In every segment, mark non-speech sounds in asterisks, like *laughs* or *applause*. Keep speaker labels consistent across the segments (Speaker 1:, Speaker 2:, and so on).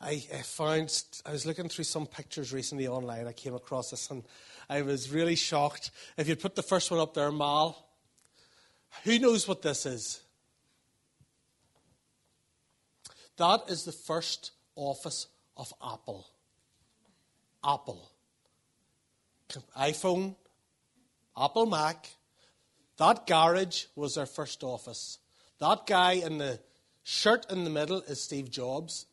Speaker 1: I, found, I was looking through some pictures recently online. I came across this and I was really shocked. If you put the first one up there, Mal, who knows what this is? That is the first office of Apple. Apple. iPhone, Apple Mac. That garage was their first office. That guy in the shirt in the middle is Steve Jobs.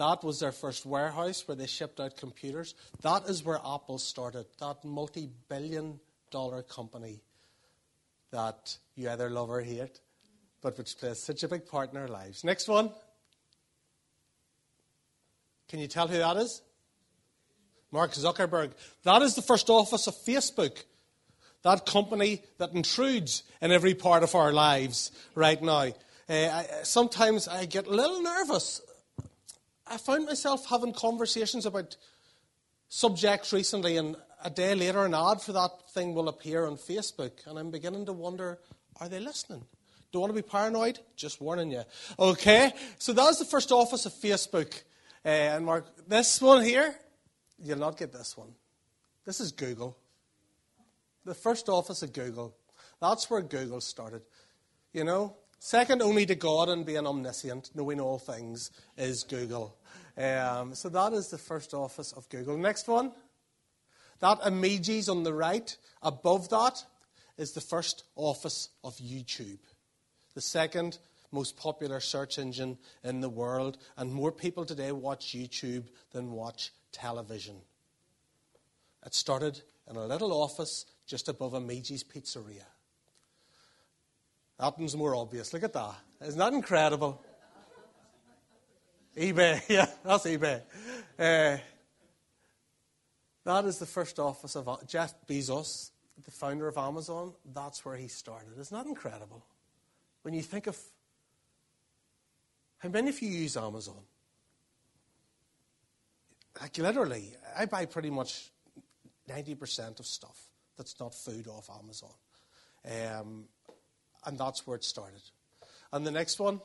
Speaker 1: That was their first warehouse where they shipped out computers. That is where Apple started, that multi billion dollar company that you either love or hate, but which plays such a big part in our lives. Next one. Can you tell who that is? Mark Zuckerberg. That is the first office of Facebook. That company that intrudes in every part of our lives right now. Uh, I, sometimes I get a little nervous I found myself having conversations about subjects recently, and a day later, an ad for that thing will appear on Facebook, and I'm beginning to wonder are they listening? Don't want to be paranoid? Just warning you. Okay, so that was the first office of Facebook. Uh, and Mark, this one here, you'll not get this one. This is Google. The first office of Google. That's where Google started. You know, second only to God and being omniscient, knowing all things, is Google. Um, so that is the first office of Google. Next one. That emojis on the right, above that, is the first office of YouTube. The second most popular search engine in the world, and more people today watch YouTube than watch television. It started in a little office just above Amici's Pizzeria. That one's more obvious. Look at that. Isn't that incredible? eBay, *laughs* yeah, that's eBay. Uh, that is the first office of Jeff Bezos, the founder of Amazon. That's where he started. Isn't that incredible? When you think of how many of you use Amazon? Like literally, I buy pretty much 90% of stuff that's not food off Amazon. Um, and that's where it started. And the next one,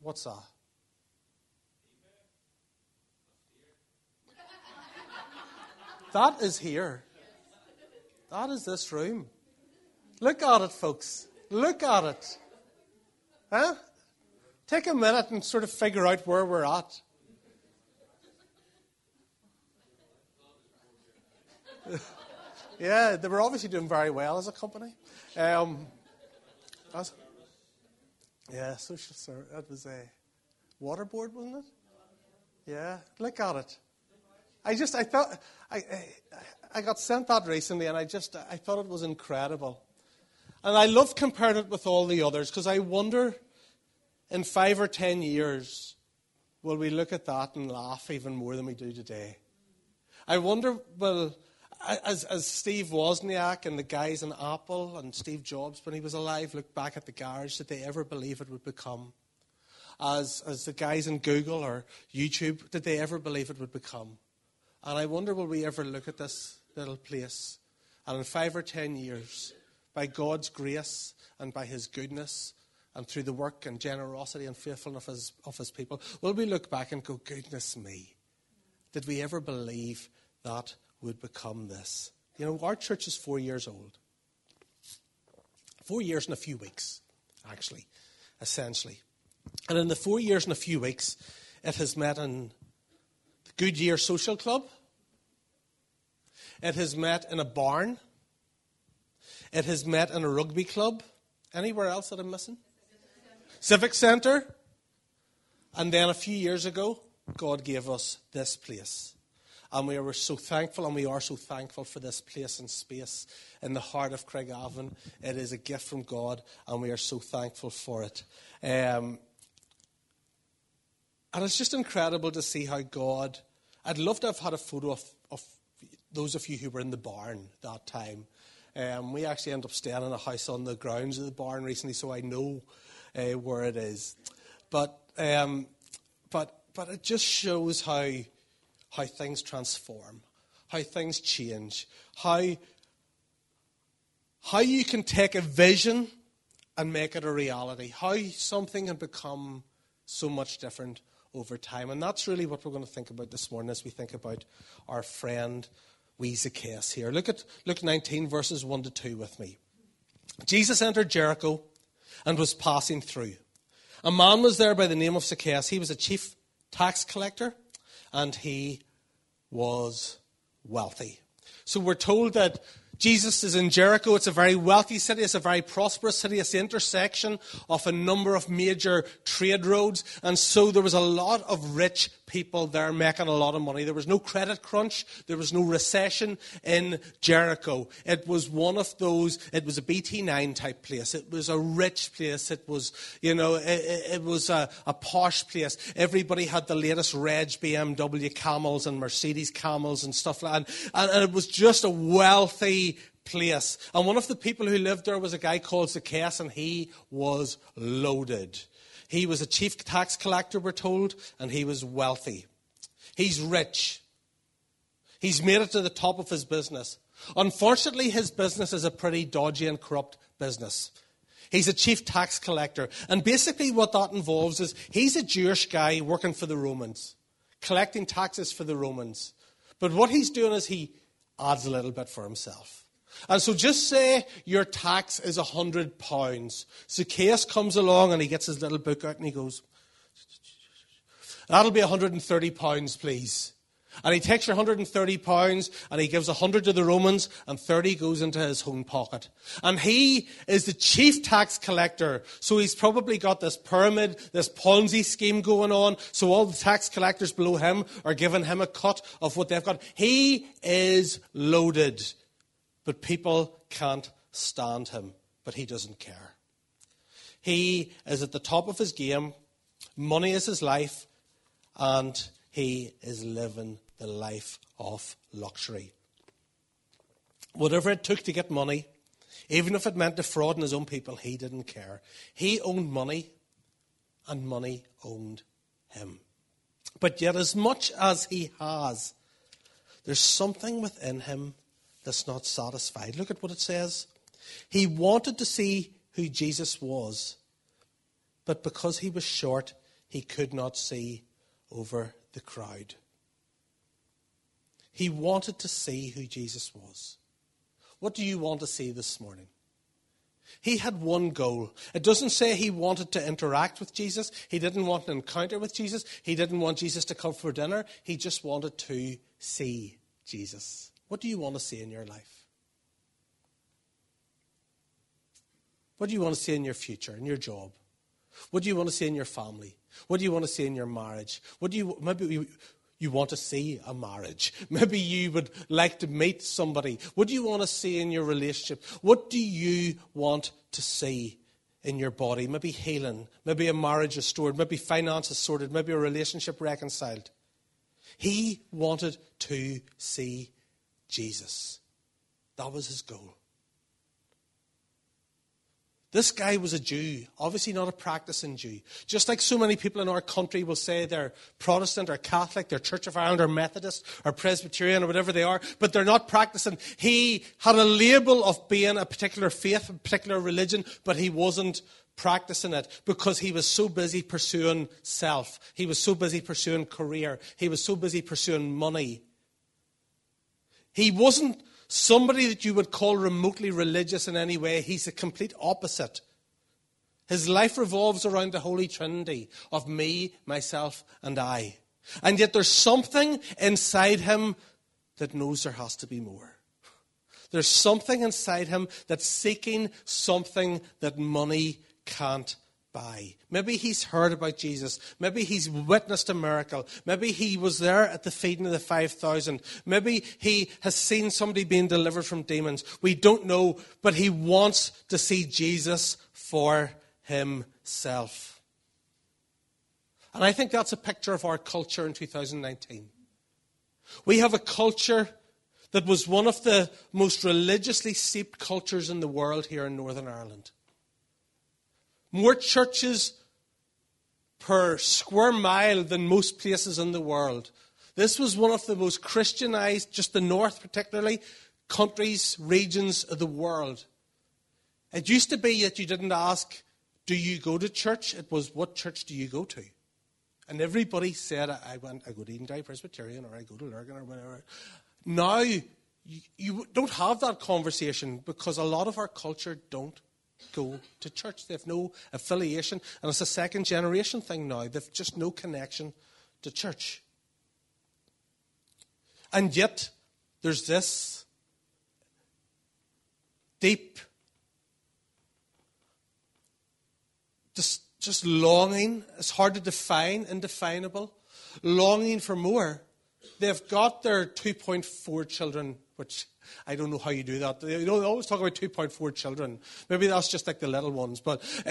Speaker 1: what's that? That is here. That is this room. Look at it, folks. Look at it. Huh? Take a minute and sort of figure out where we're at. *laughs* yeah, they were obviously doing very well as a company. Um, as, yeah, social service. That was a waterboard, wasn't it? Yeah, look at it. I just, I thought, I, I, I got sent that recently and I just, I thought it was incredible. And I love comparing it with all the others because I wonder in five or ten years, will we look at that and laugh even more than we do today? I wonder, will, as, as Steve Wozniak and the guys in Apple and Steve Jobs, when he was alive, looked back at the garage, did they ever believe it would become? As, as the guys in Google or YouTube, did they ever believe it would become? And I wonder, will we ever look at this little place and in five or ten years, by God's grace and by His goodness and through the work and generosity and faithfulness of His, of his people, will we look back and go, goodness me, did we ever believe that would become this? You know, our church is four years old. Four years and a few weeks, actually, essentially. And in the four years and a few weeks, it has met in the Goodyear Social Club. It has met in a barn. It has met in a rugby club. Anywhere else that I'm missing? Civic Centre. And then a few years ago, God gave us this place. And we were so thankful, and we are so thankful for this place and space in the heart of Craigavon. It is a gift from God, and we are so thankful for it. Um, and it's just incredible to see how God. I'd love to have had a photo of, of those of you who were in the barn that time. Um, we actually ended up staying in a house on the grounds of the barn recently, so I know uh, where it is. But, um, but, but it just shows how, how things transform, how things change, how, how you can take a vision and make it a reality, how something can become so much different over time. And that's really what we're going to think about this morning as we think about our friend wee Zacchaeus here. Look at Luke 19, verses 1 to 2 with me. Jesus entered Jericho and was passing through. A man was there by the name of Zacchaeus. He was a chief tax collector and he was wealthy. So we're told that Jesus is in Jericho. It's a very wealthy city. It's a very prosperous city. It's the intersection of a number of major trade roads. And so there was a lot of rich people there making a lot of money. There was no credit crunch. There was no recession in Jericho. It was one of those, it was a BT9 type place. It was a rich place. It was, you know, it, it was a, a posh place. Everybody had the latest Reg BMW camels and Mercedes camels and stuff like that. And, and it was just a wealthy, place. And one of the people who lived there was a guy called Zacchaeus, and he was loaded. He was a chief tax collector, we're told, and he was wealthy. He's rich. He's made it to the top of his business. Unfortunately, his business is a pretty dodgy and corrupt business. He's a chief tax collector. And basically, what that involves is he's a Jewish guy working for the Romans, collecting taxes for the Romans. But what he's doing is he adds a little bit for himself. And so just say your tax is a hundred pounds. Zacchaeus comes along and he gets his little book out and he goes, That'll be 130 pounds, please. And he takes your 130 pounds and he gives 100 to the Romans and 30 goes into his own pocket. And he is the chief tax collector. So he's probably got this pyramid, this Ponzi scheme going on. So all the tax collectors below him are giving him a cut of what they've got. He is loaded. But people can't stand him, but he doesn't care. He is at the top of his game, money is his life, and he is living the life of luxury. Whatever it took to get money, even if it meant defrauding his own people, he didn't care. He owned money, and money owned him. But yet, as much as he has, there's something within him that's not satisfied. Look at what it says. He wanted to see who Jesus was, but because he was short, he could not see over the crowd. He wanted to see who Jesus was. What do you want to see this morning? He had one goal. It doesn't say he wanted to interact with Jesus. He didn't want an encounter with Jesus. He didn't want Jesus to come for dinner. He just wanted to see Jesus. What do you want to see in your life? What do you want to see in your future, in your job? What do you want to see in your family? What do you want to see in your marriage? What do you maybe you, you want to see a marriage? *laughs* Maybe you would like to meet somebody. What do you want to see in your relationship? What do you want to see in your body? Maybe healing, maybe a marriage restored, maybe finances sorted, maybe a relationship reconciled. He wanted to see Jesus. That was his goal. This guy was a Jew, obviously not a practicing Jew. Just like so many people in our country will say they're Protestant or Catholic, they're Church of Ireland or Methodist or Presbyterian or whatever they are, but they're not practicing. He had a label of being a particular faith, a particular religion, but he wasn't practicing it because he was so busy pursuing self. He was so busy pursuing career. He was so busy pursuing money he wasn't somebody that you would call remotely religious in any way. He's the complete opposite. His life revolves around the Holy Trinity of me, myself, and I. And yet there's something inside him that knows there has to be more. There's something inside him that's seeking something that money can't by. Maybe he's heard about Jesus. Maybe he's witnessed a miracle. Maybe he was there at the feeding of the 5,000. Maybe he has seen somebody being delivered from demons. We don't know, but he wants to see Jesus for himself. And I think that's a picture of our culture in 2019. We have a culture that was one of the most religiously seeped cultures in the world here in Northern Ireland more churches per square mile than most places in the world. This was one of the most Christianized, just the north particularly, countries, regions of the world. It used to be that you didn't ask, Do you go to church? It was, What church do you go to? And everybody said, I, went, I go to Edendale Presbyterian or I go to Lurgan or whatever. Now, you, you don't have that conversation because a lot of our culture don't go to church. They have no affiliation. And it's a second generation thing now. They've just no connection to church. And yet, there's this deep, just, just longing. It's hard to define, indefinable. Longing for more. They've got their 2.4 children, which I don't know how you do that. You know, they always talk about 2.4 children. Maybe that's just like the little ones. But uh,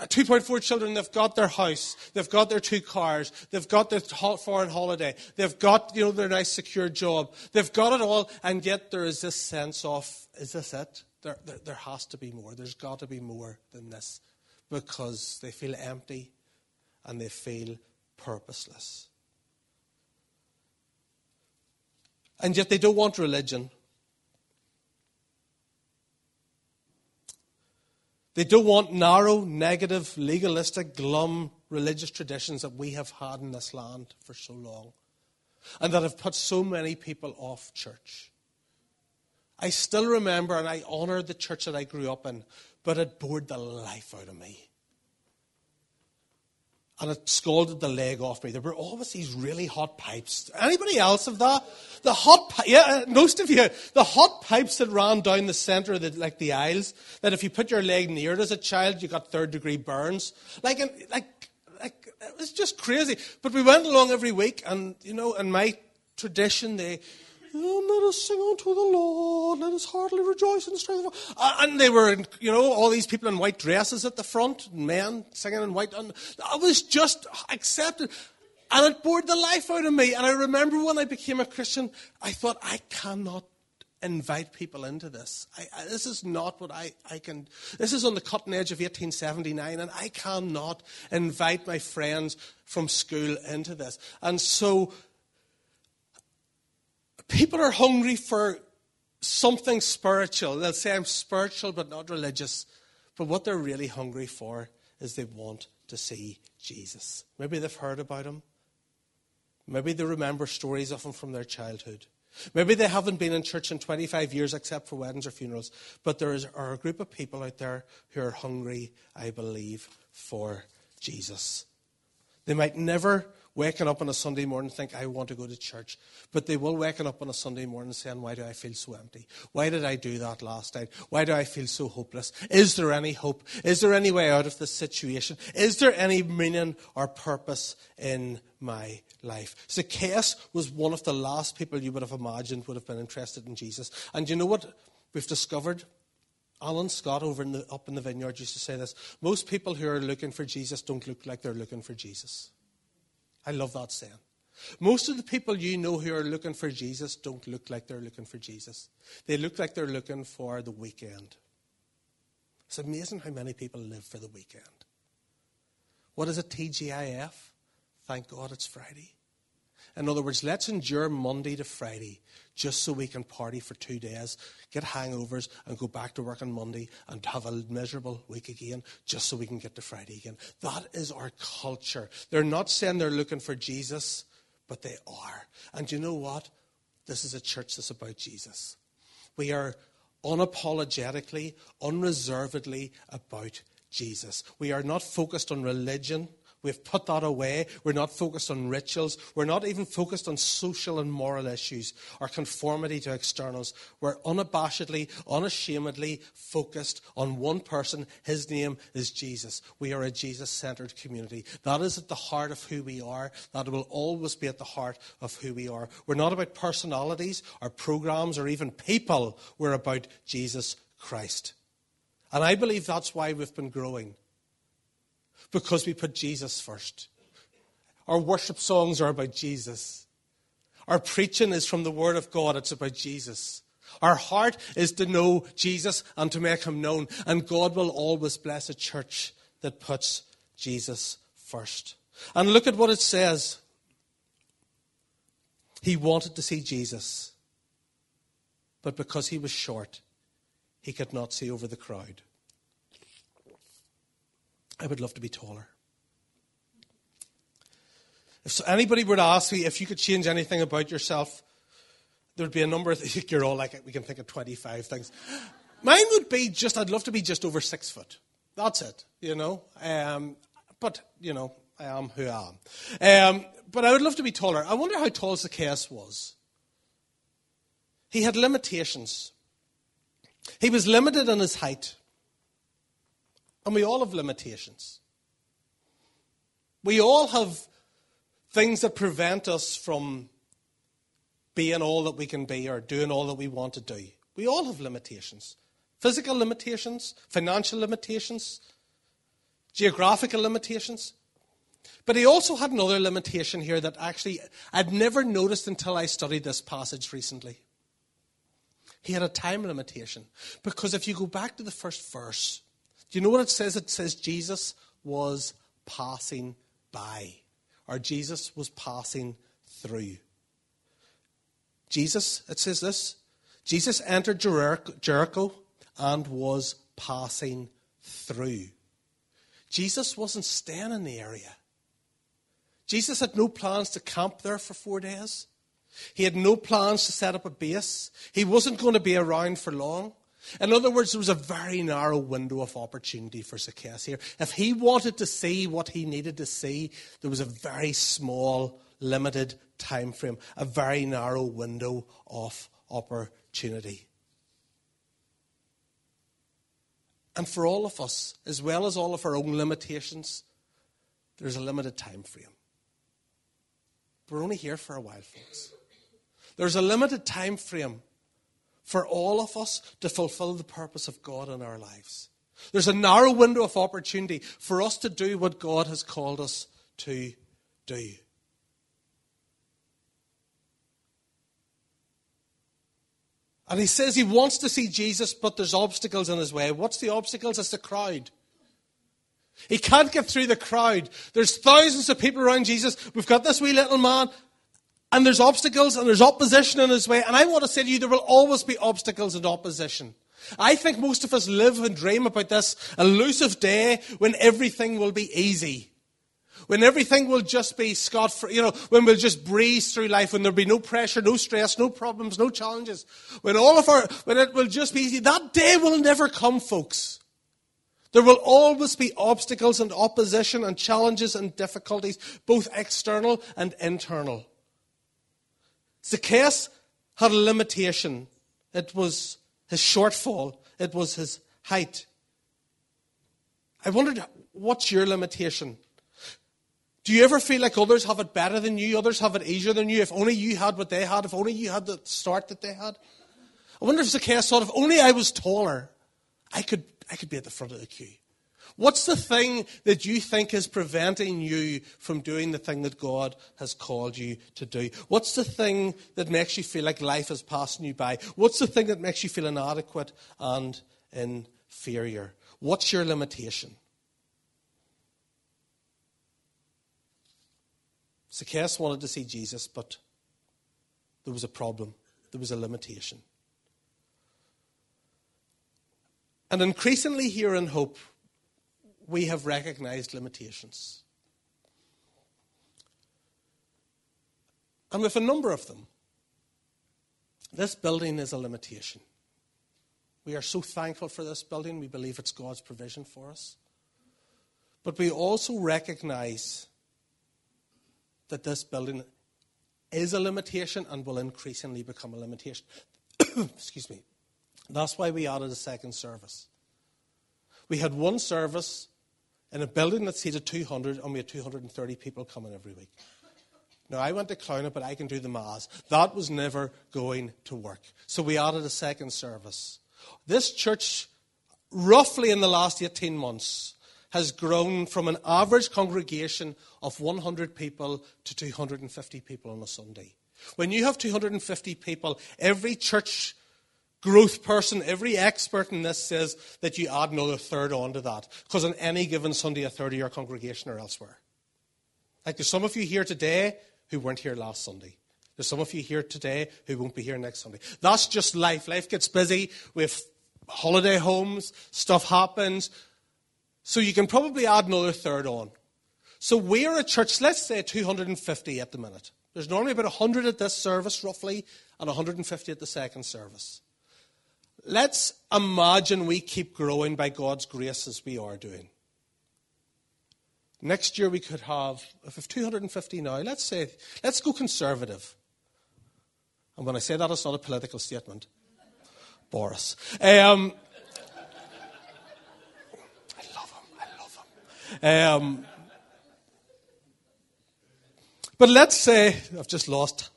Speaker 1: uh 2.4 children, they've got their house. They've got their two cars. They've got their foreign holiday. They've got, you know, their nice secure job. They've got it all. And yet there is this sense of, is this it? There, there, there has to be more. There's got to be more than this. Because they feel empty and they feel purposeless. And yet they don't want religion. They don't want narrow, negative, legalistic, glum religious traditions that we have had in this land for so long and that have put so many people off church. I still remember and I honour the church that I grew up in, but it bored the life out of me and it scalded the leg off me. There were always these really hot pipes. Anybody else of that? The hot, pi- yeah, uh, most of you, the hot pipes that ran down the centre of the, like the aisles, that if you put your leg near it as a child, you got third degree burns. Like, like, like, it was just crazy. But we went along every week and, you know, in my tradition, they, Oh, let us sing unto the Lord. Let us heartily rejoice in the strength of God. Uh, and they were, you know, all these people in white dresses at the front, men singing in white. And I was just accepted. And it bored the life out of me. And I remember when I became a Christian, I thought, I cannot invite people into this. I, I, this is not what I, I can. This is on the cutting edge of 1879, and I cannot invite my friends from school into this. And so People are hungry for something spiritual. They'll say, I'm spiritual but not religious. But what they're really hungry for is they want to see Jesus. Maybe they've heard about him. Maybe they remember stories of him from their childhood. Maybe they haven't been in church in 25 years except for weddings or funerals. But there is, are a group of people out there who are hungry, I believe, for Jesus. They might never waking up on a Sunday morning think, I want to go to church. But they will waking up on a Sunday morning saying, Why do I feel so empty? Why did I do that last night? Why do I feel so hopeless? Is there any hope? Is there any way out of this situation? Is there any meaning or purpose in my life? Zacchaeus was one of the last people you would have imagined would have been interested in Jesus. And you know what we've discovered? Alan Scott over in the, up in the vineyard used to say this. Most people who are looking for Jesus don't look like they're looking for Jesus. I love that saying. Most of the people you know who are looking for Jesus don't look like they're looking for Jesus. They look like they're looking for the weekend. It's amazing how many people live for the weekend. What is a TGIF? Thank God it's Friday. In other words, let's endure Monday to Friday just so we can party for two days, get hangovers, and go back to work on Monday and have a miserable week again just so we can get to Friday again. That is our culture. They're not saying they're looking for Jesus, but they are. And you know what? This is a church that's about Jesus. We are unapologetically, unreservedly about Jesus. We are not focused on religion. We've put that away. We're not focused on rituals. We're not even focused on social and moral issues or conformity to externals. We're unabashedly, unashamedly focused on one person. His name is Jesus. We are a Jesus centered community. That is at the heart of who we are. That will always be at the heart of who we are. We're not about personalities or programs or even people. We're about Jesus Christ. And I believe that's why we've been growing because we put Jesus first. Our worship songs are about Jesus. Our preaching is from the Word of God, it's about Jesus. Our heart is to know Jesus and to make him known. And God will always bless a church that puts Jesus first. And look at what it says. He wanted to see Jesus, but because he was short, he could not see over the crowd. I would love to be taller. If anybody were to ask me if you could change anything about yourself, there'd be a number of things. *laughs* You're all like, we can think of 25 things. Mine would be just, I'd love to be just over six foot. That's it, you know. Um, but, you know, I am who I am. Um, but I would love to be taller. I wonder how tall Zacchaeus was. He had limitations. He was limited in his height. And we all have limitations. We all have things that prevent us from being all that we can be or doing all that we want to do. We all have limitations physical limitations, financial limitations, geographical limitations. But he also had another limitation here that actually I'd never noticed until I studied this passage recently. He had a time limitation. Because if you go back to the first verse, do you know what it says? It says Jesus was passing by, or Jesus was passing through. Jesus, it says this Jesus entered Jericho and was passing through. Jesus wasn't staying in the area. Jesus had no plans to camp there for four days. He had no plans to set up a base. He wasn't going to be around for long. In other words, there was a very narrow window of opportunity for Zacchaeus here. If he wanted to see what he needed to see, there was a very small, limited time frame, a very narrow window of opportunity. And for all of us, as well as all of our own limitations, there's a limited time frame. We're only here for a while, folks. There's a limited time frame for all of us to fulfill the purpose of God in our lives. There's a narrow window of opportunity for us to do what God has called us to do. And he says he wants to see Jesus, but there's obstacles in his way. What's the obstacles? It's the crowd. He can't get through the crowd. There's thousands of people around Jesus. We've got this wee little man, and there's obstacles and there's opposition in his way. And I want to say to you, there will always be obstacles and opposition. I think most of us live and dream about this elusive day when everything will be easy. When everything will just be scot free, you know, when we'll just breeze through life, when there'll be no pressure, no stress, no problems, no challenges. When all of our, when it will just be easy. That day will never come, folks. There will always be obstacles and opposition and challenges and difficulties, both external and internal. Zacchaeus had a limitation. It was his shortfall, it was his height. I wondered, what's your limitation? Do you ever feel like others have it better than you, others have it easier than you? If only you had what they had, if only you had the start that they had. I wonder if Zacchaeus thought, if only I was taller, I could, I could be at the front of the queue. What's the thing that you think is preventing you from doing the thing that God has called you to do? What's the thing that makes you feel like life is passing you by? What's the thing that makes you feel inadequate and inferior? What's your limitation? Zacchaeus wanted to see Jesus, but there was a problem, there was a limitation. And increasingly here in Hope, we have recognized limitations. And with a number of them, this building is a limitation. We are so thankful for this building. We believe it's God's provision for us. But we also recognize that this building is a limitation and will increasingly become a limitation. *coughs* Excuse me. That's why we added a second service. We had one service in a building that seated 200, and we had 230 people coming every week. Now, I went to Clounagh, but I can do the maths. That was never going to work. So we added a second service. This church, roughly in the last 18 months, has grown from an average congregation of 100 people to 250 people on a Sunday. When you have 250 people, every church growth person, every expert in this says that you add another third onto that. Because on any given Sunday, a third of your congregation are elsewhere. Like there's some of you here today who weren't here last Sunday. There's some of you here today who won't be here next Sunday. That's just life. Life gets busy with holiday homes, stuff happens, so you can probably add another third on. So we're a church, let's say 250 at the minute. There's normally about 100 at this service, roughly, and 150 at the second service. Let's imagine we keep growing by God's grace as we are doing. Next year we could have, if we have 250 now, let's say, let's go conservative. And when I say that, it's not a political statement. Boris. Um, I love him. I love him. Um, but let's say I've just lost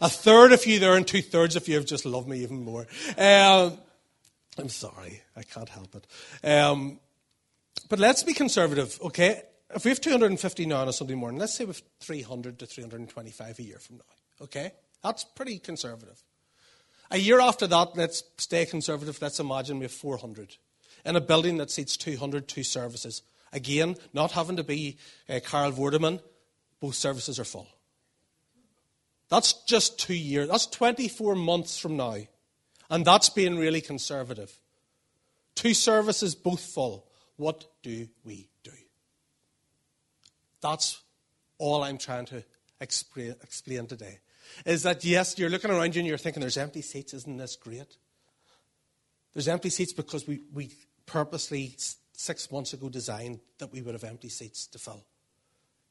Speaker 1: a third of you there, and two thirds of you have just loved me even more. Um, I'm sorry, I can't help it. Um, but let's be conservative, okay? If we have 250 now on a Sunday morning, let's say we have 300 to 325 a year from now, okay? That's pretty conservative. A year after that, let's stay conservative. Let's imagine we have 400 in a building that seats 200, two services. Again, not having to be uh, Carol Vorderman, both services are full. That's just two years. That's 24 months from now. And that's being really conservative. Two services, both full. What do we do? That's all I'm trying to explain, today. Is that yes, you're looking around you and you're thinking, there's empty seats, isn't this great? There's empty seats because we, we purposely, six months ago, designed that we would have empty seats to fill.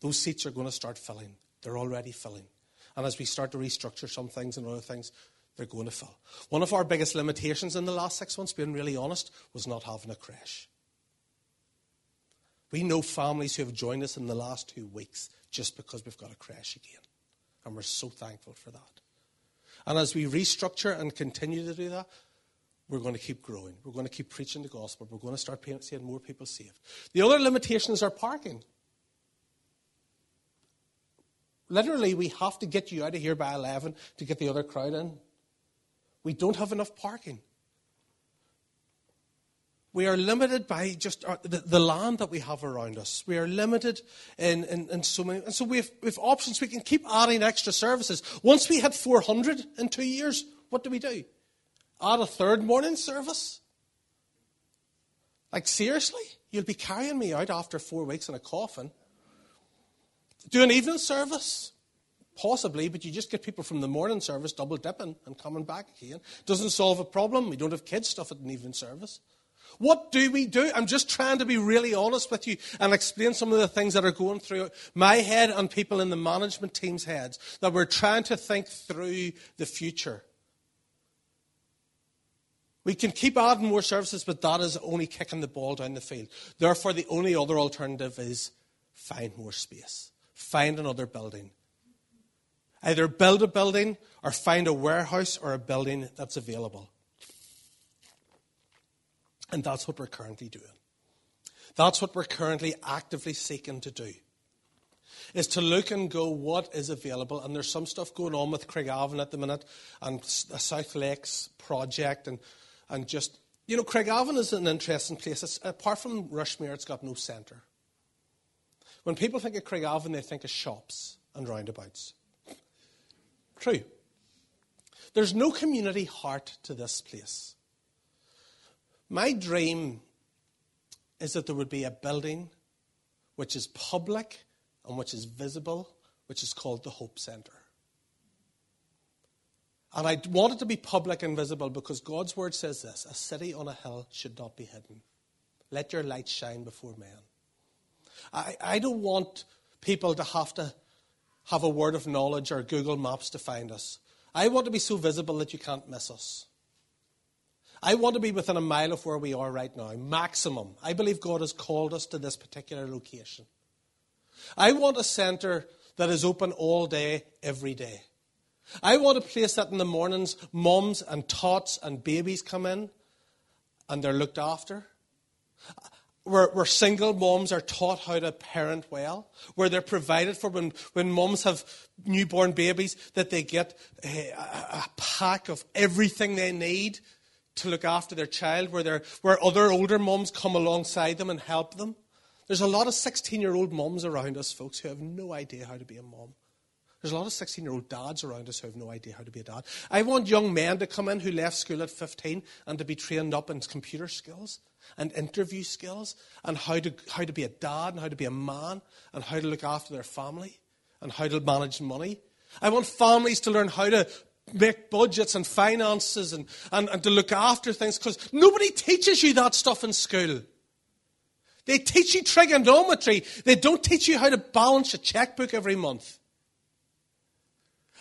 Speaker 1: Those seats are going to start filling. They're already filling. And as we start to restructure some things and other things, they're going to fill. One of our biggest limitations in the last six months, being really honest, was not having a crash. We know families who have joined us in the last two weeks just because we've got a crash again. And we're so thankful for that. And as we restructure and continue to do that, we're going to keep growing. We're going to keep preaching the gospel. We're going to start seeing more people saved. The other limitation is our parking. Literally, we have to get you out of here by 11 to get the other crowd in. We don't have enough parking. We are limited by just our, the, the, land that we have around us. We are limited in, in, in so many. And so we have, we have options. We can keep adding extra services. Once we hit 400 in two years, what do we do? Add a third morning service? Like, seriously? You'll be carrying me out after four weeks in a coffin? Do an evening service? Possibly, but you just get people from the morning service double dipping and coming back again. Doesn't solve a problem. We don't have kids stuff at an evening service. What do we do? I'm just trying to be really honest with you and explain some of the things that are going through my head and people in the management team's heads that we're trying to think through the future. We can keep adding more services, but that is only kicking the ball down the field. Therefore, the only other alternative is find more space find another building. Either build a building or find a warehouse or a building that's available. And that's what we're currently doing. That's what we're currently actively seeking to do. Is to look and go what is available. And there's some stuff going on with Craigavon at the minute and the uh, South Lakes project and, and just, you know, Craigavon is an interesting place. It's, apart from Rushmere, it's got no centre. When people think of Craigavon, they think of shops and roundabouts. True. There's no community heart to this place. My dream is that there would be a building which is public and which is visible, which is called the Hope Centre. And I want it to be public and visible because God's word says this a city on a hill should not be hidden. Let your light shine before men. I, I don't want people to have to have a word of knowledge or Google Maps to find us. I want to be so visible that you can't miss us. I want to be within a mile of where we are right now, maximum. I believe God has called us to this particular location. I want a centre that is open all day, every day. I want a place that in the mornings, mums and tots and babies come in and they're looked after where, where single moms are taught how to parent well, where they're provided for when, when moms have newborn babies, that they get eh, a, a pack of everything they need to look after their child, where, where other older moms come alongside them and help them. There's a lot of 16 year old moms around us, folks, who have no idea how to be a mom. There's a lot of 16 year old dads around us who have no idea how to be a dad. I want young men to come in who left school at 15 and to be trained up in computer skills. And interview skills and how to, how to be a dad and how to be a man and how to look after their family and how to manage money. I want families to learn how to make budgets and finances and, and, and to look after things because nobody teaches you that stuff in school. They teach you trigonometry. They don't teach you how to balance a checkbook every month.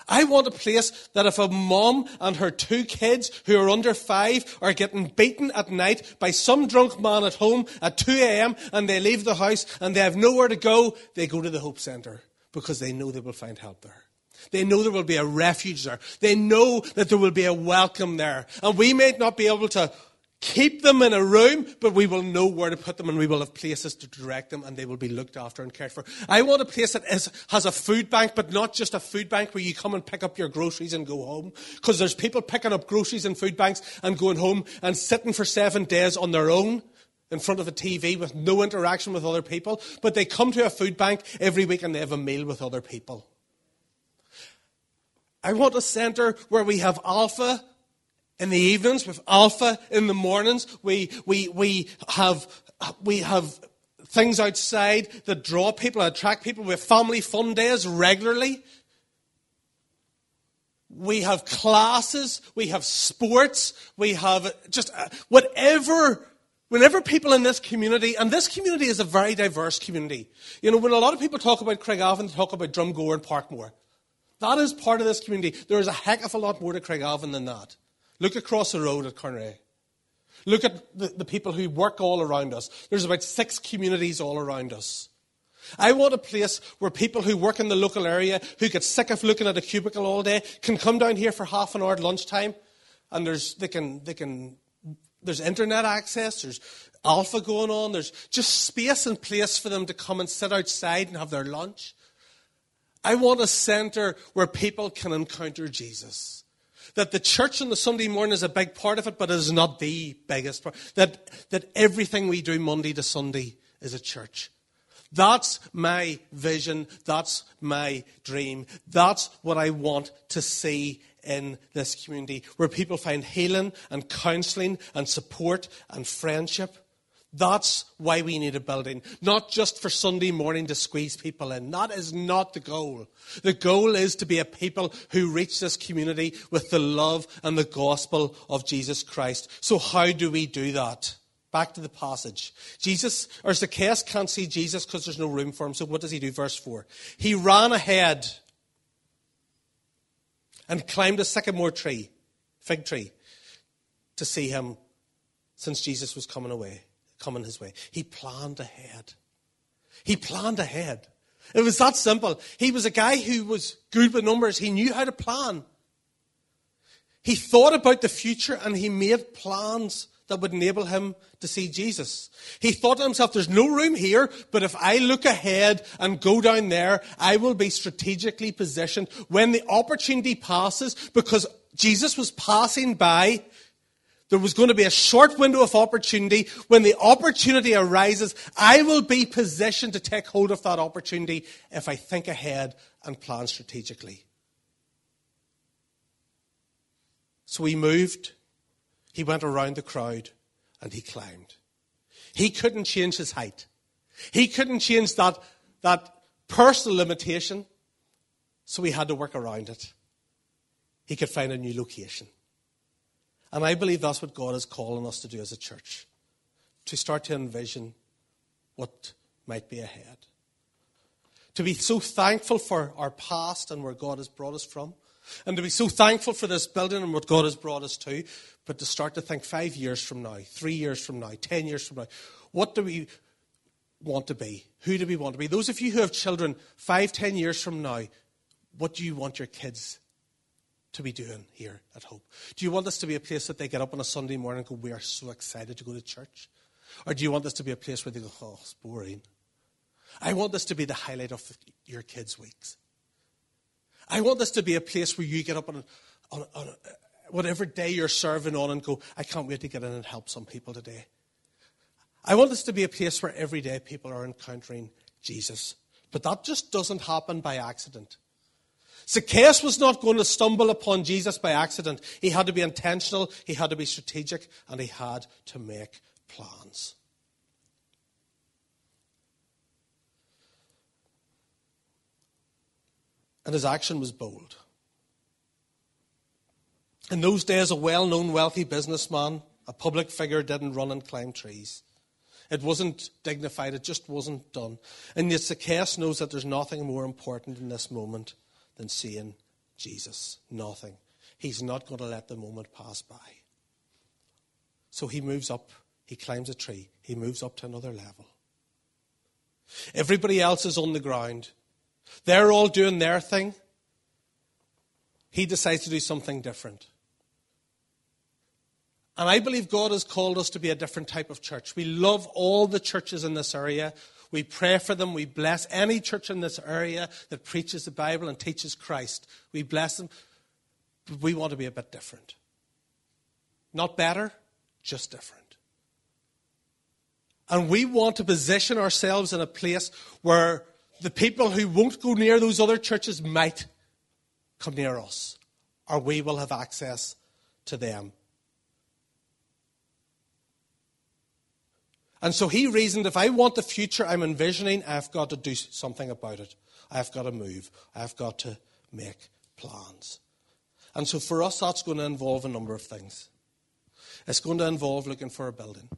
Speaker 1: I want a place that if a mom and her two kids who are under five are getting beaten at night by some drunk man at home at 2 a.m. and they leave the house and they have nowhere to go, they go to the Hope Centre because they know they will find help there. They know there will be a refuge there. They know that there will be a welcome there. And we may not be able to keep them in a room, but we will know where to put them and we will have places to direct them and they will be looked after and cared for. I want a place that is, has a food bank, but not just a food bank where you come and pick up your groceries and go home. Because there's people picking up groceries in food banks and going home and sitting for seven days on their own in front of a TV with no interaction with other people, but they come to a food bank every week and they have a meal with other people. I want a centre where we have alpha in the evenings, with alpha in the mornings. We, we, we, have, we have things outside that draw people, attract people. We have family fun days regularly. We have classes. We have sports. We have just uh, whatever Whenever people in this community, and this community is a very diverse community. You know, when a lot of people talk about Craigavon, they talk about Drumgor and Parkmore. That is part of this community. There is a heck of a lot more to Craigavon than that. Look across the road at Carnray. Look at the, the people who work all around us. There's about six communities all around us. I want a place where people who work in the local area, who get sick of looking at a cubicle all day, can come down here for half an hour at lunchtime, and there's they can they can there's internet access, there's alpha going on, there's just space and place for them to come and sit outside and have their lunch. I want a centre where people can encounter Jesus. That the church on the Sunday morning is a big part of it, but it is not the biggest part. That, that everything we do Monday to Sunday is a church. That's my vision. That's my dream. That's what I want to see in this community, where people find healing and counseling and support and friendship. That's why we need a building, not just for Sunday morning to squeeze people in. That is not the goal. The goal is to be a people who reach this community with the love and the gospel of Jesus Christ. So, how do we do that? Back to the passage. Jesus, or Zacchaeus can't see Jesus because there's no room for him. So, what does he do? Verse 4. He ran ahead and climbed a sycamore tree, fig tree, to see him since Jesus was coming away coming his way. He planned ahead. He planned ahead. It was that simple. He was a guy who was good with numbers. He knew how to plan. He thought about the future and he made plans that would enable him to see Jesus. He thought to himself, there's no room here, but if I look ahead and go down there, I will be strategically positioned when the opportunity passes because Jesus was passing by there was going to be a short window of opportunity. When the opportunity arises, I will be positioned to take hold of that opportunity if I think ahead and plan strategically. So he moved, he went around the crowd, and he climbed. He couldn't change his height. He couldn't change that, that personal limitation, so he had to work around it. He could find a new location. And I believe that's what God is calling us to do as a church to start to envision what might be ahead. To be so thankful for our past and where God has brought us from. And to be so thankful for this building and what God has brought us to. But to start to think five years from now, three years from now, ten years from now, what do we want to be? Who do we want to be? Those of you who have children, five, ten years from now, what do you want your kids to be doing here at Hope? Do you want this to be a place that they get up on a Sunday morning and go, We are so excited to go to church? Or do you want this to be a place where they go, Oh, it's boring? I want this to be the highlight of your kids' weeks. I want this to be a place where you get up on, on, on uh, whatever day you're serving on and go, I can't wait to get in and help some people today. I want this to be a place where every day people are encountering Jesus. But that just doesn't happen by accident. Zacchaeus was not going to stumble upon Jesus by accident. He had to be intentional, he had to be strategic, and he had to make plans. And his action was bold. In those days, a well known wealthy businessman, a public figure, didn't run and climb trees. It wasn't dignified, it just wasn't done. And yet, Zacchaeus knows that there's nothing more important in this moment than seeing Jesus. Nothing. He's not going to let the moment pass by. So he moves up, he climbs a tree, he moves up to another level. Everybody else is on the ground. They're all doing their thing. He decides to do something different. And I believe God has called us to be a different type of church. We love all the churches in this area. We pray for them. We bless any church in this area that preaches the Bible and teaches Christ. We bless them. But we want to be a bit different. Not better, just different. And we want to position ourselves in a place where the people who won't go near those other churches might come near us, or we will have access to them. And so he reasoned if I want the future I'm envisioning, I've got to do something about it. I've got to move. I've got to make plans. And so for us, that's going to involve a number of things. It's going to involve looking for a building,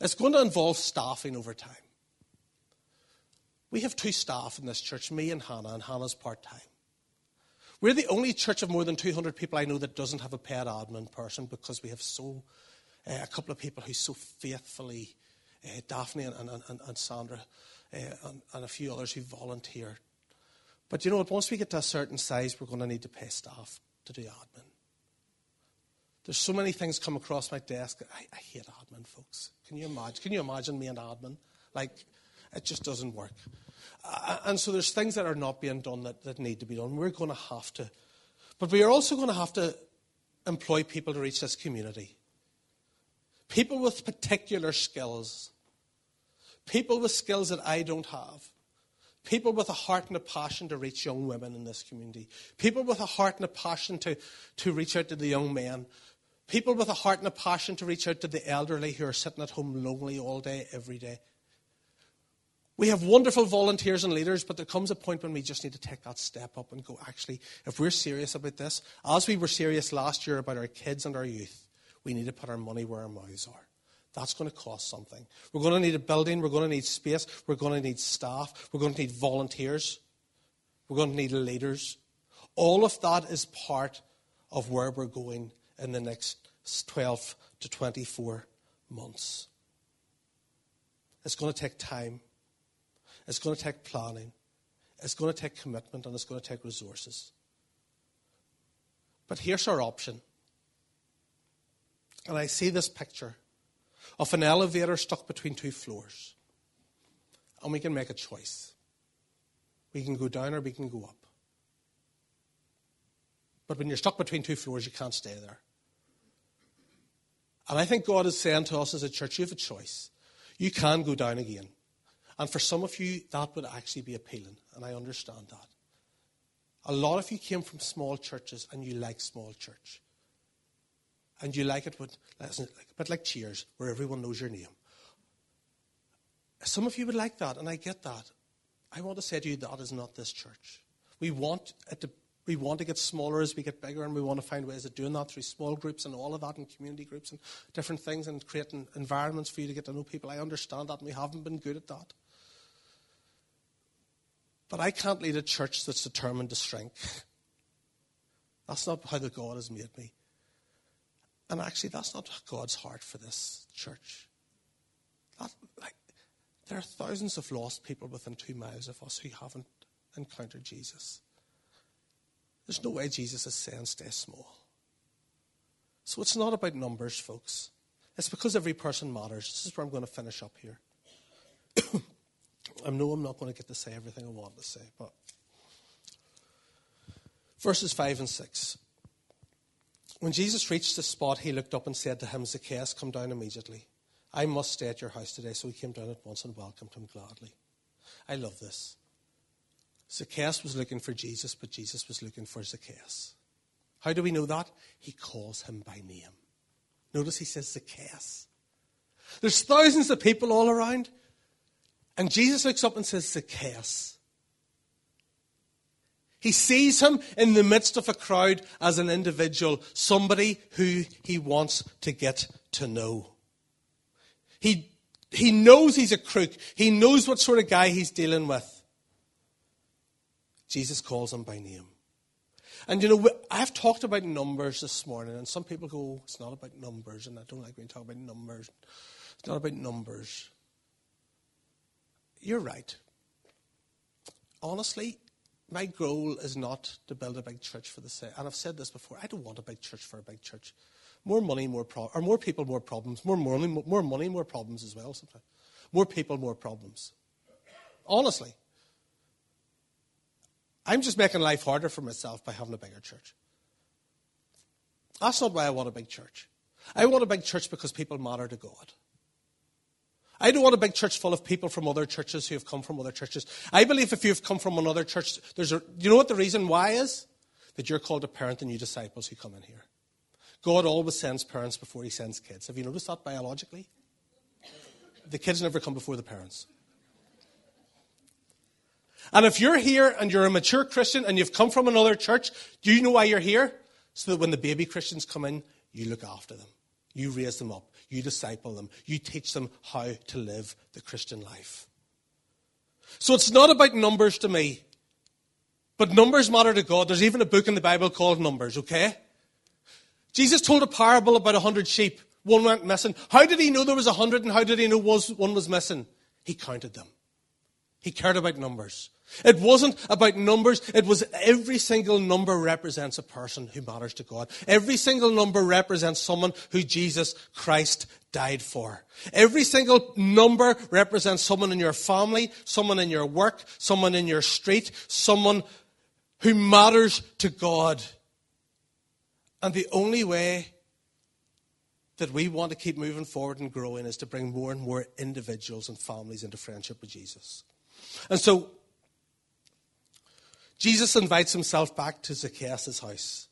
Speaker 1: it's going to involve staffing over time. We have two staff in this church, me and Hannah, and Hannah's part time. We're the only church of more than 200 people I know that doesn't have a paid admin person because we have so uh, a couple of people who so faithfully uh, Daphne and, and, and, and Sandra uh, and, and, a few others who volunteered. But you know what? Once we get to a certain size, we're going to need to pay staff to do admin. There's so many things come across my desk. I, I hate admin, folks. Can you imagine? Can you imagine me and admin? Like, it just doesn't work. Uh, and so there's things that are not being done that, that need to be done. We're going to have to. But we are also going to have to employ people to reach this community. People with particular skills People with skills that I don't have. People with a heart and a passion to reach young women in this community. People with a heart and a passion to, to reach out to the young men. People with a heart and a passion to reach out to the elderly who are sitting at home lonely all day, every day. We have wonderful volunteers and leaders, but there comes a point when we just need to take that step up and go, actually, if we're serious about this, as we were serious last year about our kids and our youth, we need to put our money where our mouths are. That's going to cost something. We're going to need a building. We're going to need space. We're going to need staff. We're going to need volunteers. We're going to need leaders. All of that is part of where we're going in the next 12 to 24 months. It's going to take time. It's going to take planning. It's going to take commitment and it's going to take resources. But here's our option. And I see this picture of an elevator stuck between two floors. And we can make a choice. We can go down or we can go up. But when you're stuck between two floors, you can't stay there. And I think God is saying to us as a church, you have a choice. You can go down again. And for some of you, that would actually be appealing. And I understand that. A lot of you came from small churches and you like small church and you like it with, a bit like Cheers, where everyone knows your name. Some of you would like that, and I get that. I want to say to you that is not this church. We want it to, we want to get smaller as we get bigger, and we want to find ways of doing that through small groups and all of that, and community groups and different things, and creating environments for you to get to know people. I understand that, and we haven't been good at that. But I can't lead a church that's determined to shrink. That's not how the God has made me. And actually, that's not God's heart for this church. That, like, there are thousands of lost people within two miles of us who haven't encountered Jesus. There's no way Jesus is saying stay small. So it's not about numbers, folks. It's because every person matters. This is where I'm going to finish up here. *coughs* I know I'm not going to get to say everything I want to say, but verses 5 and 6. When Jesus reached the spot, he looked up and said to him, Zacchaeus, come down immediately. I must stay at your house today. So he came down at once and welcomed him gladly. I love this. Zacchaeus was looking for Jesus, but Jesus was looking for Zacchaeus. How do we know that? He calls him by name. Notice he says Zacchaeus. There's thousands of people all around. And Jesus looks up and says, Zacchaeus. He sees him in the midst of a crowd as an individual, somebody who he wants to get to know. He, he knows he's a crook. He knows what sort of guy he's dealing with. Jesus calls him by name. And you know, I've talked about numbers this morning, and some people go, oh, it's not about numbers, and I don't like when you talk about numbers. It's not about numbers. You're right. Honestly, my goal is not to build a big church for the sake. And I've said this before. I don't want a big church for a big church. More money, more pro- or more people, more problems. More money, more money, more problems as well. Sometimes, more people, more problems. Honestly, I'm just making life harder for myself by having a bigger church. That's not why I want a big church. I want a big church because people matter to God. I don't want a big church full of people from other churches who have come from other churches. I believe if you've come from another church, there's a, you know what the reason why is? That you're called to parent the new disciples who come in here. God always sends parents before he sends kids. Have you noticed that biologically? The kids never come before the parents. And if you're here and you're a mature Christian and you've come from another church, do you know why you're here? So that when the baby Christians come in, you look after them. You raise them up. You disciple them. You teach them how to live the Christian life. So it's not about numbers to me. But numbers matter to God. There's even a book in the Bible called Numbers, okay? Jesus told a parable about a hundred sheep. One went missing. How did he know there was a hundred and how did he know was, one was missing? He counted them. He cared about numbers. It wasn't about numbers. It was every single number represents a person who matters to God. Every single number represents someone who Jesus Christ died for. Every single number represents someone in your family, someone in your work, someone in your street, someone who matters to God. And the only way that we want to keep moving forward and growing is to bring more and more individuals and families into friendship with Jesus. And so Jesus invites himself back to Zacchaeus' house.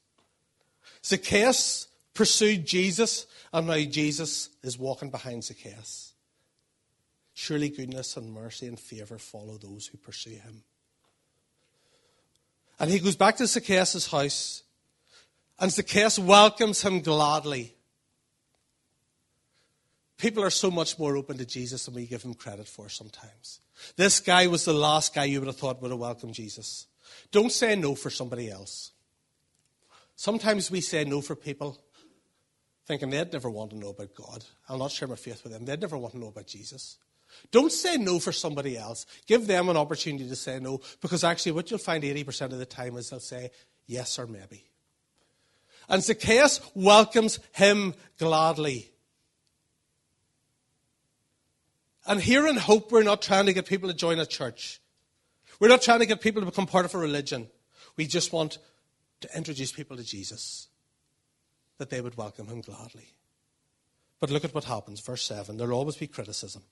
Speaker 1: Zacchaeus pursued Jesus, and now Jesus is walking behind Zacchaeus. Surely goodness and mercy and favor follow those who pursue him. And he goes back to Zacchaeus' house, and Zacchaeus welcomes him gladly. People are so much more open to Jesus than we give him credit for sometimes. This guy was the last guy you would have thought would have welcomed Jesus. Don't say no for somebody else. Sometimes we say no for people thinking they'd never want to know about God. I'll not share my faith with them. They'd never want to know about Jesus. Don't say no for somebody else. Give them an opportunity to say no because actually, what you'll find 80% of the time is they'll say yes or maybe. And Zacchaeus welcomes him gladly. And here in Hope, we're not trying to get people to join a church. We're not trying to get people to become part of a religion. We just want to introduce people to Jesus, that they would welcome him gladly. But look at what happens. Verse 7 there'll always be criticism.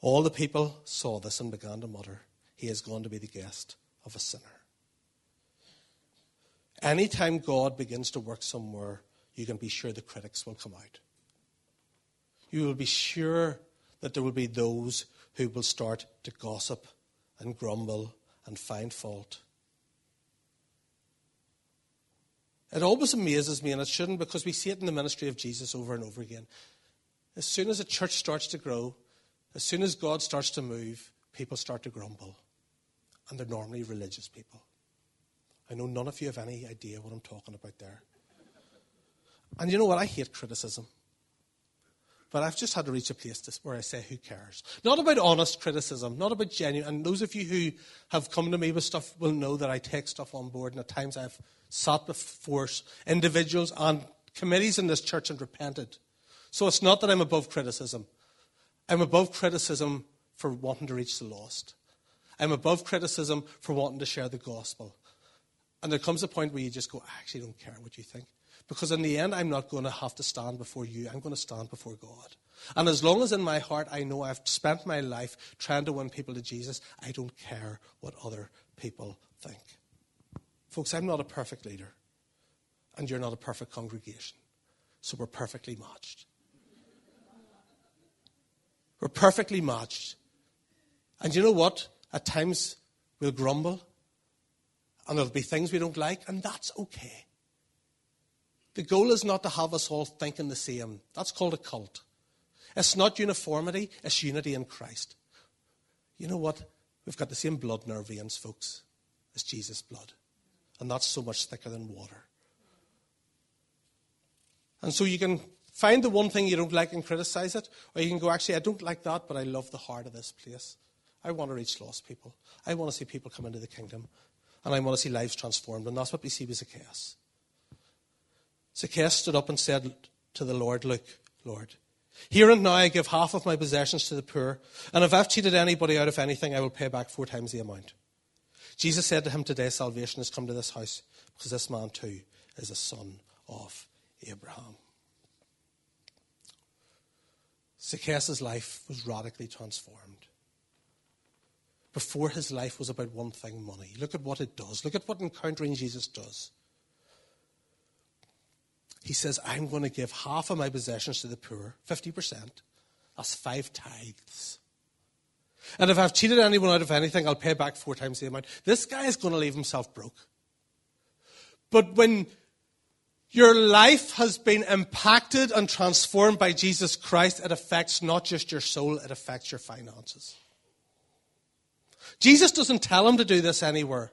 Speaker 1: All the people saw this and began to mutter, He is going to be the guest of a sinner. Anytime God begins to work somewhere, you can be sure the critics will come out. You will be sure that there will be those who will start to gossip and grumble and find fault. It always amazes me, and it shouldn't because we see it in the ministry of Jesus over and over again. As soon as a church starts to grow, as soon as God starts to move, people start to grumble. And they're normally religious people. I know none of you have any idea what I'm talking about there. And you know what? I hate criticism. But I've just had to reach a place where I say, who cares? Not about honest criticism, not about genuine. And those of you who have come to me with stuff will know that I take stuff on board. And at times I've sat before individuals and committees in this church and repented. So it's not that I'm above criticism. I'm above criticism for wanting to reach the lost. I'm above criticism for wanting to share the gospel. And there comes a point where you just go, I actually don't care what you think. Because in the end, I'm not going to have to stand before you. I'm going to stand before God. And as long as in my heart I know I've spent my life trying to win people to Jesus, I don't care what other people think. Folks, I'm not a perfect leader. And you're not a perfect congregation. So we're perfectly matched. We're perfectly matched. And you know what? At times we'll grumble and there'll be things we don't like, and that's okay. The goal is not to have us all thinking the same. That's called a cult. It's not uniformity, it's unity in Christ. You know what? We've got the same blood in our veins, folks. It's Jesus' blood. And that's so much thicker than water. And so you can find the one thing you don't like and criticize it, or you can go, actually, I don't like that, but I love the heart of this place. I want to reach lost people. I want to see people come into the kingdom. And I want to see lives transformed. And that's what we see with Zacchaeus. Zacchaeus stood up and said to the Lord, Look, Lord, here and now I give half of my possessions to the poor, and if I've cheated anybody out of anything, I will pay back four times the amount. Jesus said to him, Today salvation has come to this house, because this man too is a son of Abraham. Zacchaeus' life was radically transformed. Before his life was about one thing money. Look at what it does. Look at what encountering Jesus does. He says, I'm going to give half of my possessions to the poor, 50%. That's five tithes. And if I've cheated anyone out of anything, I'll pay back four times the amount. This guy is going to leave himself broke. But when your life has been impacted and transformed by Jesus Christ, it affects not just your soul, it affects your finances. Jesus doesn't tell him to do this anywhere.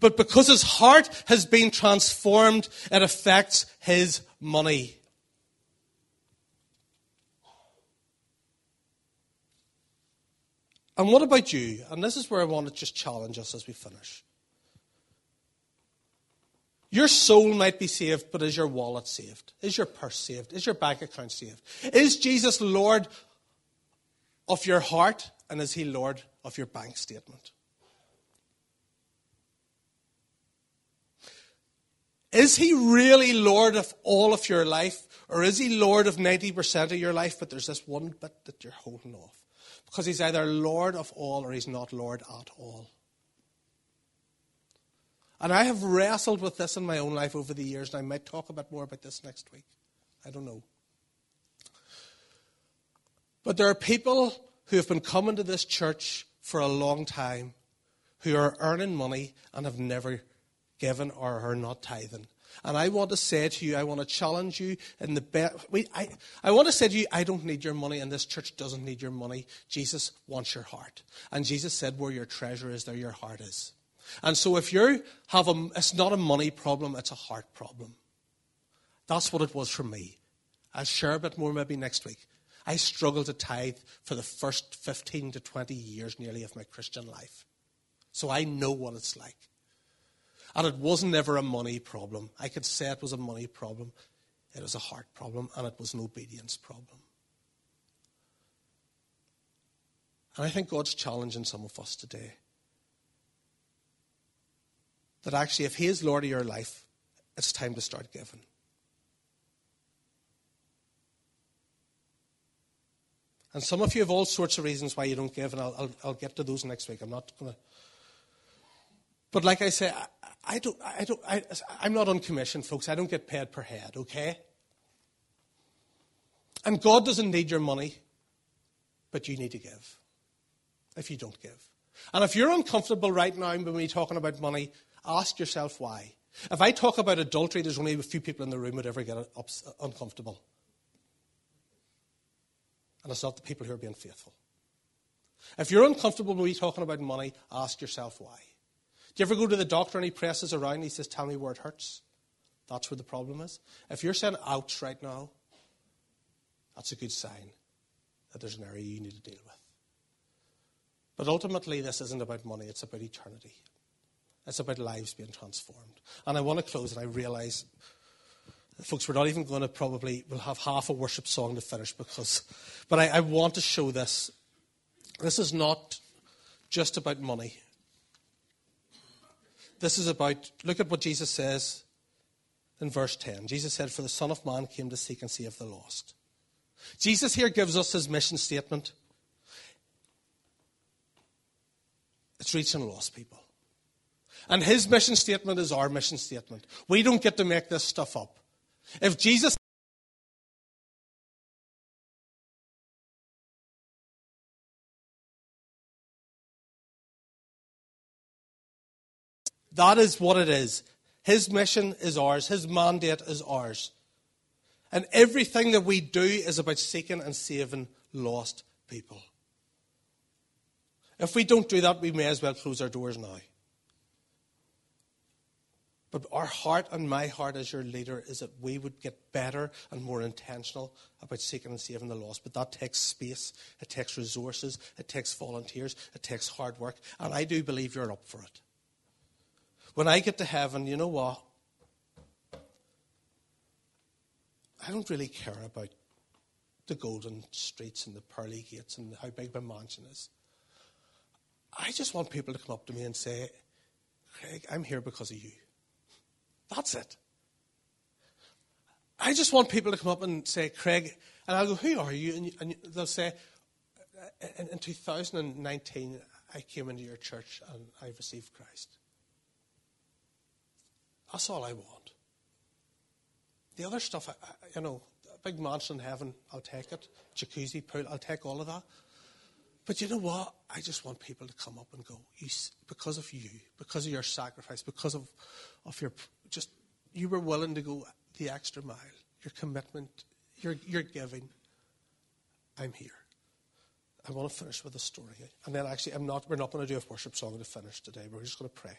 Speaker 1: But because his heart has been transformed, it affects his money. And what about you? And this is where I want to just challenge us as we finish. Your soul might be saved, but is your wallet saved? Is your purse saved? Is your bank account saved? Is Jesus Lord of your heart, and is he Lord of your bank statement? Is he really Lord of all of your life? Or is he Lord of 90% of your life, but there's this one bit that you're holding off? Because he's either Lord of all or he's not Lord at all. And I have wrestled with this in my own life over the years, and I might talk a bit more about this next week. I don't know. But there are people who have been coming to this church for a long time who are earning money and have never given or are not tithing. And I want to say to you, I want to challenge you in the best. I, I want to say to you, I don't need your money, and this church doesn't need your money. Jesus wants your heart. And Jesus said, Where your treasure is, there your heart is. And so if you have a, it's not a money problem, it's a heart problem. That's what it was for me. I'll share a bit more maybe next week. I struggled to tithe for the first 15 to 20 years nearly of my Christian life. So I know what it's like. And it wasn't ever a money problem. I could say it was a money problem. It was a heart problem, and it was an obedience problem. And I think God's challenging some of us today. That actually, if He is Lord of your life, it's time to start giving. And some of you have all sorts of reasons why you don't give, and I'll, I'll, I'll get to those next week. I'm not going to. But like I say, I don't, I don't, I, I'm not on commission, folks. I don't get paid per head, okay? And God doesn't need your money, but you need to give if you don't give. And if you're uncomfortable right now when we're talking about money, ask yourself why. If I talk about adultery, there's only a few people in the room would ever get uncomfortable. And it's not the people who are being faithful. If you're uncomfortable when we're talking about money, ask yourself why. Do you ever go to the doctor and he presses around and he says, Tell me where it hurts? That's where the problem is. If you're saying ouch right now, that's a good sign that there's an area you need to deal with. But ultimately, this isn't about money, it's about eternity. It's about lives being transformed. And I want to close, and I realize, folks, we're not even going to probably, we'll have half a worship song to finish because, but I, I want to show this. This is not just about money. This is about, look at what Jesus says in verse 10. Jesus said, For the Son of Man came to seek and save the lost. Jesus here gives us his mission statement. It's reaching lost people. And his mission statement is our mission statement. We don't get to make this stuff up. If Jesus That is what it is. His mission is ours, His mandate is ours. And everything that we do is about seeking and saving lost people. If we don't do that, we may as well close our doors now. But our heart and my heart as your leader is that we would get better and more intentional about seeking and saving the lost. But that takes space, it takes resources, it takes volunteers, it takes hard work. And I do believe you're up for it. When I get to heaven, you know what? I don't really care about the golden streets and the pearly gates and how big my mansion is. I just want people to come up to me and say, Craig, I'm here because of you. That's it. I just want people to come up and say, Craig, and I'll go, Who are you? And, and they'll say, in, in 2019, I came into your church and I received Christ. That's all I want. The other stuff, I, I, you know, a big mansion in heaven, I'll take it. Jacuzzi, pool, I'll take all of that. But you know what? I just want people to come up and go, because of you, because of your sacrifice, because of, of your just, you were willing to go the extra mile, your commitment, your, your giving. I'm here. I want to finish with a story. Eh? And then actually, I'm not, we're not going to do a worship song to finish today. We're just going to pray.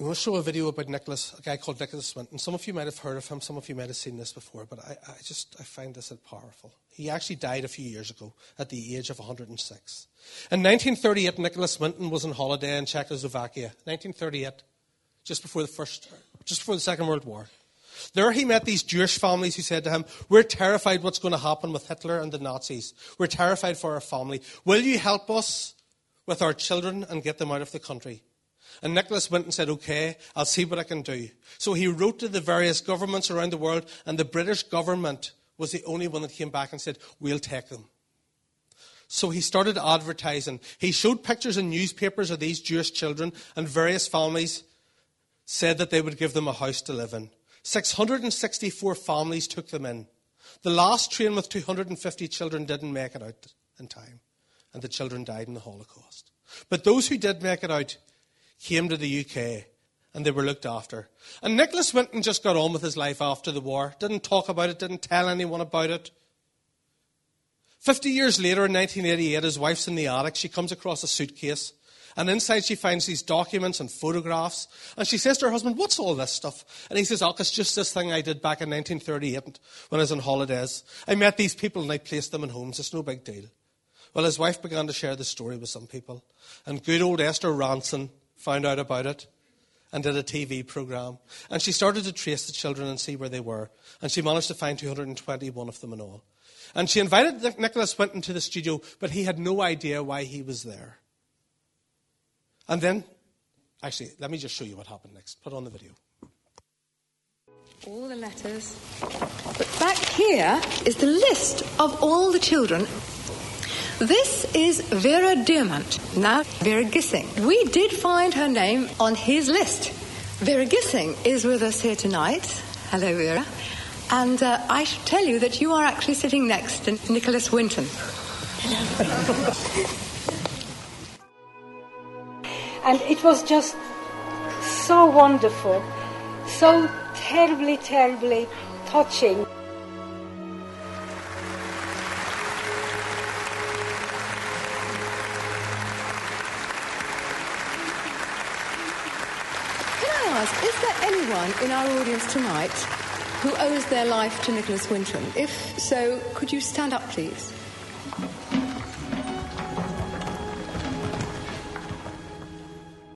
Speaker 1: I'm going to show a video about Nicholas, a guy called Nicholas Winton. Some of you might have heard of him, some of you might have seen this before, but I, I just I find this powerful. He actually died a few years ago at the age of 106. In 1938, Nicholas Winton was on holiday in Czechoslovakia. 1938, just before the first, just before the Second World War. There he met these Jewish families who said to him, We're terrified what's going to happen with Hitler and the Nazis. We're terrified for our family. Will you help us with our children and get them out of the country? And Nicholas went and said, Okay, I'll see what I can do. So he wrote to the various governments around the world, and the British government was the only one that came back and said, We'll take them. So he started advertising. He showed pictures in newspapers of these Jewish children, and various families said that they would give them a house to live in. 664 families took them in. The last train with 250 children didn't make it out in time, and the children died in the Holocaust. But those who did make it out, came to the UK and they were looked after. And Nicholas Winton just got on with his life after the war, didn't talk about it, didn't tell anyone about it. Fifty years later, in 1988, his wife's in the attic. She comes across a suitcase, and inside she finds these documents and photographs. And she says to her husband, What's all this stuff? And he says, Oh, it's just this thing I did back in 1938 when I was on holidays. I met these people and I placed them in homes. It's no big deal. Well, his wife began to share the story with some people. And good old Esther Rantzen found out about it and did a TV program. And she started to trace the children and see where they were. And she managed to find 221 of them in all. And she invited Nicholas Winton to the studio, but he had no idea why he was there. And then, actually, let me just show you what happened next. Put on the video.
Speaker 2: All the letters. But back here is the list of all the children this is Vera Diamant, now Vera Gissing. We did find her name on his list. Vera Gissing is with us here tonight. Hello, Vera. And uh, I should tell you that you are actually sitting next to Nicholas Winton. *laughs*
Speaker 3: and it was just so wonderful, so terribly, terribly touching.
Speaker 2: Ask, is there anyone in our audience tonight who owes their life to Nicholas Winton? If so, could you stand up, please?